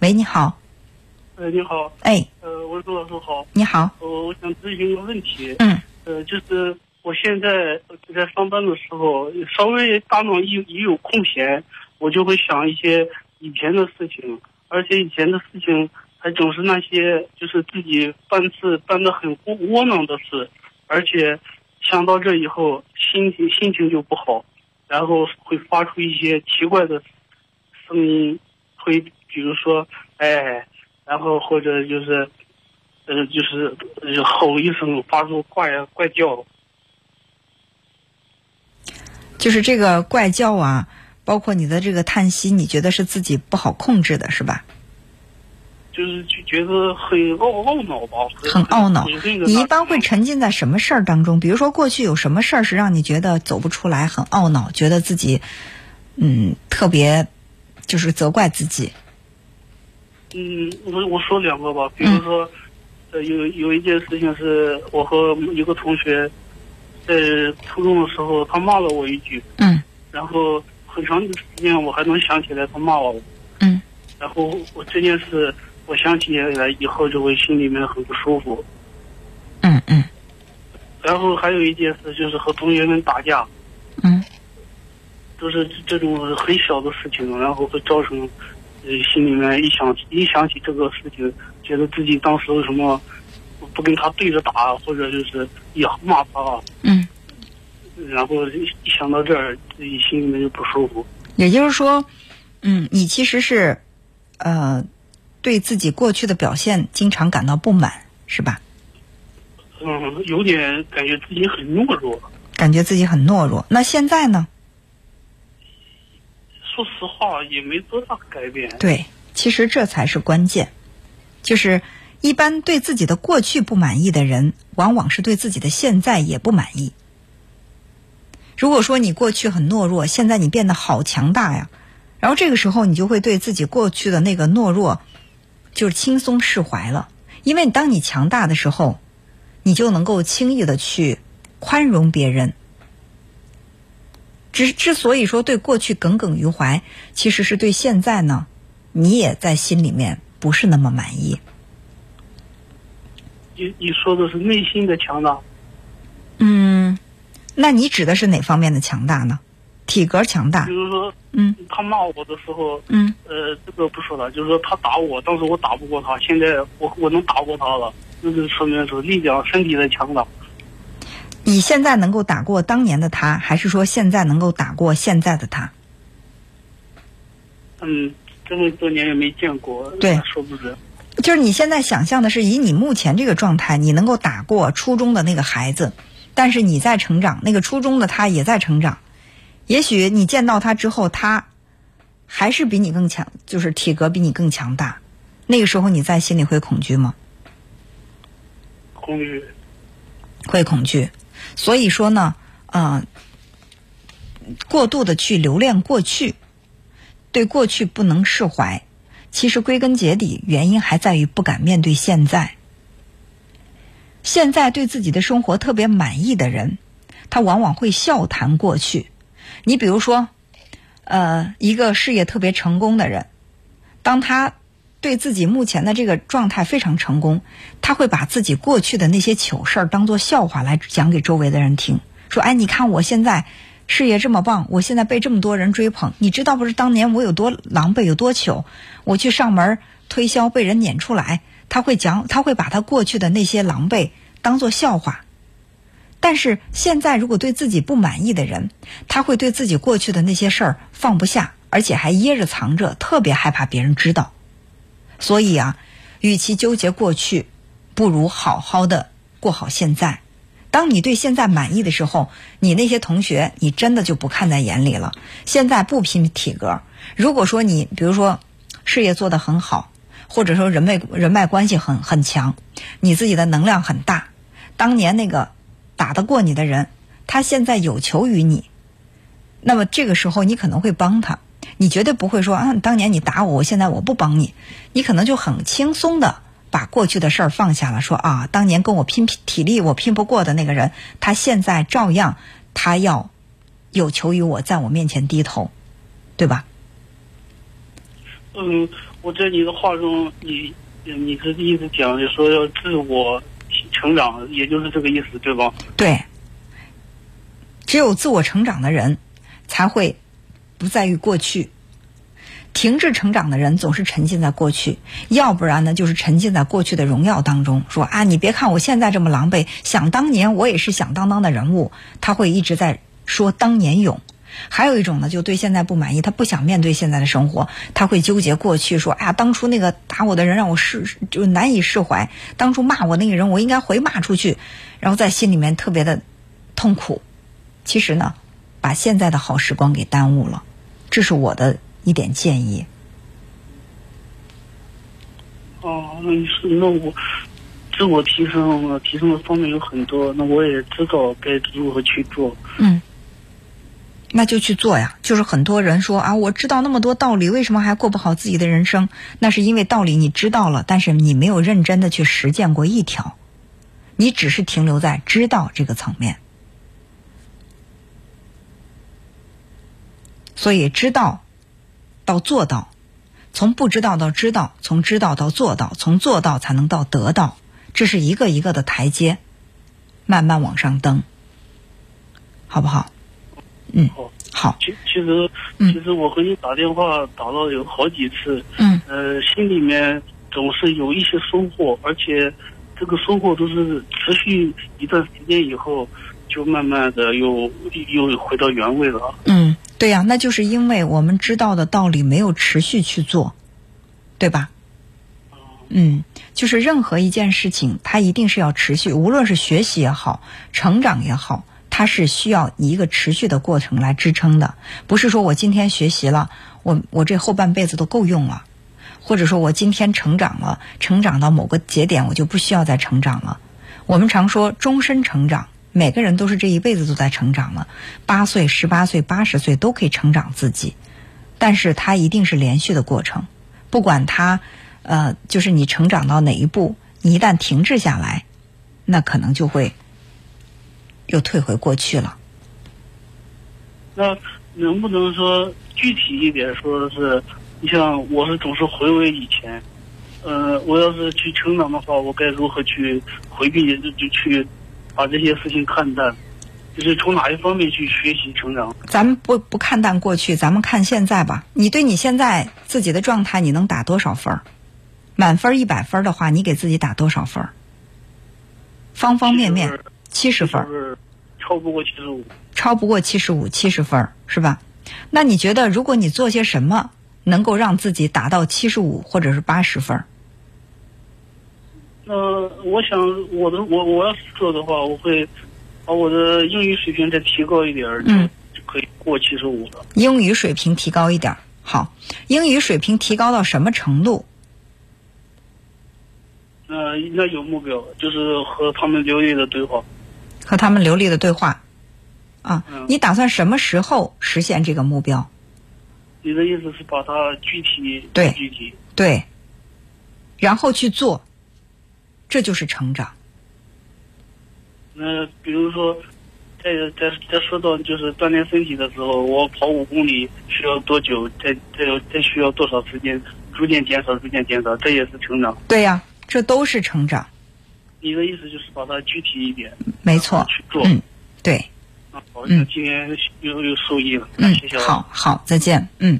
喂，你好。呃，你好。哎。呃，我是周老师好。你好。呃，我想咨询个问题。嗯。呃，就是我现在在上班的时候，稍微大脑一一有空闲，我就会想一些以前的事情，而且以前的事情还总是那些就是自己办事办的很窝窝囊的事，而且想到这以后，心情心情就不好，然后会发出一些奇怪的声音，会比如说哎，然后或者就是呃就是吼一声，发出怪怪叫。就是这个怪叫啊，包括你的这个叹息，你觉得是自己不好控制的，是吧？就是就觉得很懊懊恼吧，很懊恼。你一般会沉浸在什么事儿当中？比如说过去有什么事儿是让你觉得走不出来，很懊恼，觉得自己嗯特别就是责怪自己。嗯，我我说两个吧，比如说，呃，有有一件事情是我和一个同学。在初中的时候，他骂了我一句，嗯，然后很长时间我还能想起来他骂我，嗯，然后我这件事我想起来以后就会心里面很不舒服，嗯嗯，然后还有一件事就是和同学们打架，嗯，都是这种很小的事情，然后会造成呃心里面一想一想起这个事情，觉得自己当时为什么。不跟他对着打，或者就是也骂他，嗯，然后一想到这儿，自己心里面就不舒服。也就是说，嗯，你其实是，呃，对自己过去的表现经常感到不满，是吧？嗯，有点感觉自己很懦弱。感觉自己很懦弱。那现在呢？说实话，也没多大改变。对，其实这才是关键，就是。一般对自己的过去不满意的人，往往是对自己的现在也不满意。如果说你过去很懦弱，现在你变得好强大呀，然后这个时候你就会对自己过去的那个懦弱，就是轻松释怀了。因为当你强大的时候，你就能够轻易的去宽容别人。之之所以说对过去耿耿于怀，其实是对现在呢，你也在心里面不是那么满意。你你说的是内心的强大，嗯，那你指的是哪方面的强大呢？体格强大，比如说，嗯，他骂我的时候，嗯，呃，这个不说了，就是说他打我，当时我打不过他，现在我我能打过他了，那就说明是力量、身体的强大。你现在能够打过当年的他，还是说现在能够打过现在的他？嗯，这么多年也没见过，对，说不准。就是你现在想象的是，以你目前这个状态，你能够打过初中的那个孩子，但是你在成长，那个初中的他也在成长。也许你见到他之后，他还是比你更强，就是体格比你更强大。那个时候你在心里会恐惧吗？恐惧，会恐惧。所以说呢，呃，过度的去留恋过去，对过去不能释怀。其实归根结底，原因还在于不敢面对现在。现在对自己的生活特别满意的人，他往往会笑谈过去。你比如说，呃，一个事业特别成功的人，当他对自己目前的这个状态非常成功，他会把自己过去的那些糗事儿当做笑话来讲给周围的人听，说：“哎，你看我现在。”事业这么棒，我现在被这么多人追捧，你知道不是当年我有多狼狈有多糗？我去上门推销被人撵出来，他会讲，他会把他过去的那些狼狈当做笑话。但是现在如果对自己不满意的人，他会对自己过去的那些事儿放不下，而且还掖着藏着，特别害怕别人知道。所以啊，与其纠结过去，不如好好的过好现在。当你对现在满意的时候，你那些同学你真的就不看在眼里了。现在不拼体格，如果说你比如说事业做得很好，或者说人脉人脉关系很很强，你自己的能量很大，当年那个打得过你的人，他现在有求于你，那么这个时候你可能会帮他，你绝对不会说啊，当年你打我，我现在我不帮你，你可能就很轻松的。把过去的事儿放下了，说啊，当年跟我拼体力我拼不过的那个人，他现在照样他要有求于我，在我面前低头，对吧？嗯，我在你的话中，你你是一直讲，就说要自我成长，也就是这个意思，对吧？对，只有自我成长的人，才会不在于过去。停滞成长的人总是沉浸在过去，要不然呢，就是沉浸在过去的荣耀当中。说啊，你别看我现在这么狼狈，想当年我也是响当当的人物。他会一直在说当年勇。还有一种呢，就对现在不满意，他不想面对现在的生活，他会纠结过去，说哎呀，当初那个打我的人让我释就难以释怀，当初骂我那个人我应该回骂出去，然后在心里面特别的痛苦。其实呢，把现在的好时光给耽误了，这是我的一点建议。哦，那你是那我自我提升，提升的方面有很多，那我也知道该如何去做。嗯。那就去做呀！就是很多人说啊，我知道那么多道理，为什么还过不好自己的人生？那是因为道理你知道了，但是你没有认真的去实践过一条，你只是停留在知道这个层面。所以，知道到做到，从不知道到知道，从知道到做到，从做到才能到得到，这是一个一个的台阶，慢慢往上登，好不好？嗯，好。其其实，其实我和你打电话打了有好几次，嗯，呃，心里面总是有一些收获，而且这个收获都是持续一段时间以后，就慢慢的又又回到原位了。嗯，对呀，那就是因为我们知道的道理没有持续去做，对吧？嗯，就是任何一件事情，它一定是要持续，无论是学习也好，成长也好。它是需要一个持续的过程来支撑的，不是说我今天学习了，我我这后半辈子都够用了，或者说我今天成长了，成长到某个节点，我就不需要再成长了。我们常说终身成长，每个人都是这一辈子都在成长了，八岁、十八岁、八十岁都可以成长自己，但是它一定是连续的过程，不管它，呃，就是你成长到哪一步，你一旦停滞下来，那可能就会。又退回过去了。那能不能说具体一点？说的是，你像我是总是回味以前，呃，我要是去成长的话，我该如何去回避？就就去把这些事情看淡，就是从哪一方面去学习成长？咱们不不看淡过去，咱们看现在吧。你对你现在自己的状态，你能打多少分？满分一百分的话，你给自己打多少分？方方面面。七十分，超不过七十五，超不过七十五，七十分是吧？那你觉得，如果你做些什么，能够让自己达到七十五或者是八十分？呃，我想我的我我要是做的话，我会把我的英语水平再提高一点，嗯，就可以过七十五了。英语水平提高一点，好，英语水平提高到什么程度？呃，应该有目标，就是和他们流利的对话。和他们流利的对话，啊，你打算什么时候实现这个目标？你的意思是把它具体对具体对，然后去做，这就是成长。那比如说，在在在说到就是锻炼身体的时候，我跑五公里需要多久？再再再需要多少时间？逐渐减少，逐渐减少，这也是成长。对呀，这都是成长。你的意思就是把它具体一点，没错，去做，嗯，对，好，嗯，今天又又受益了，嗯，好好，再见，嗯。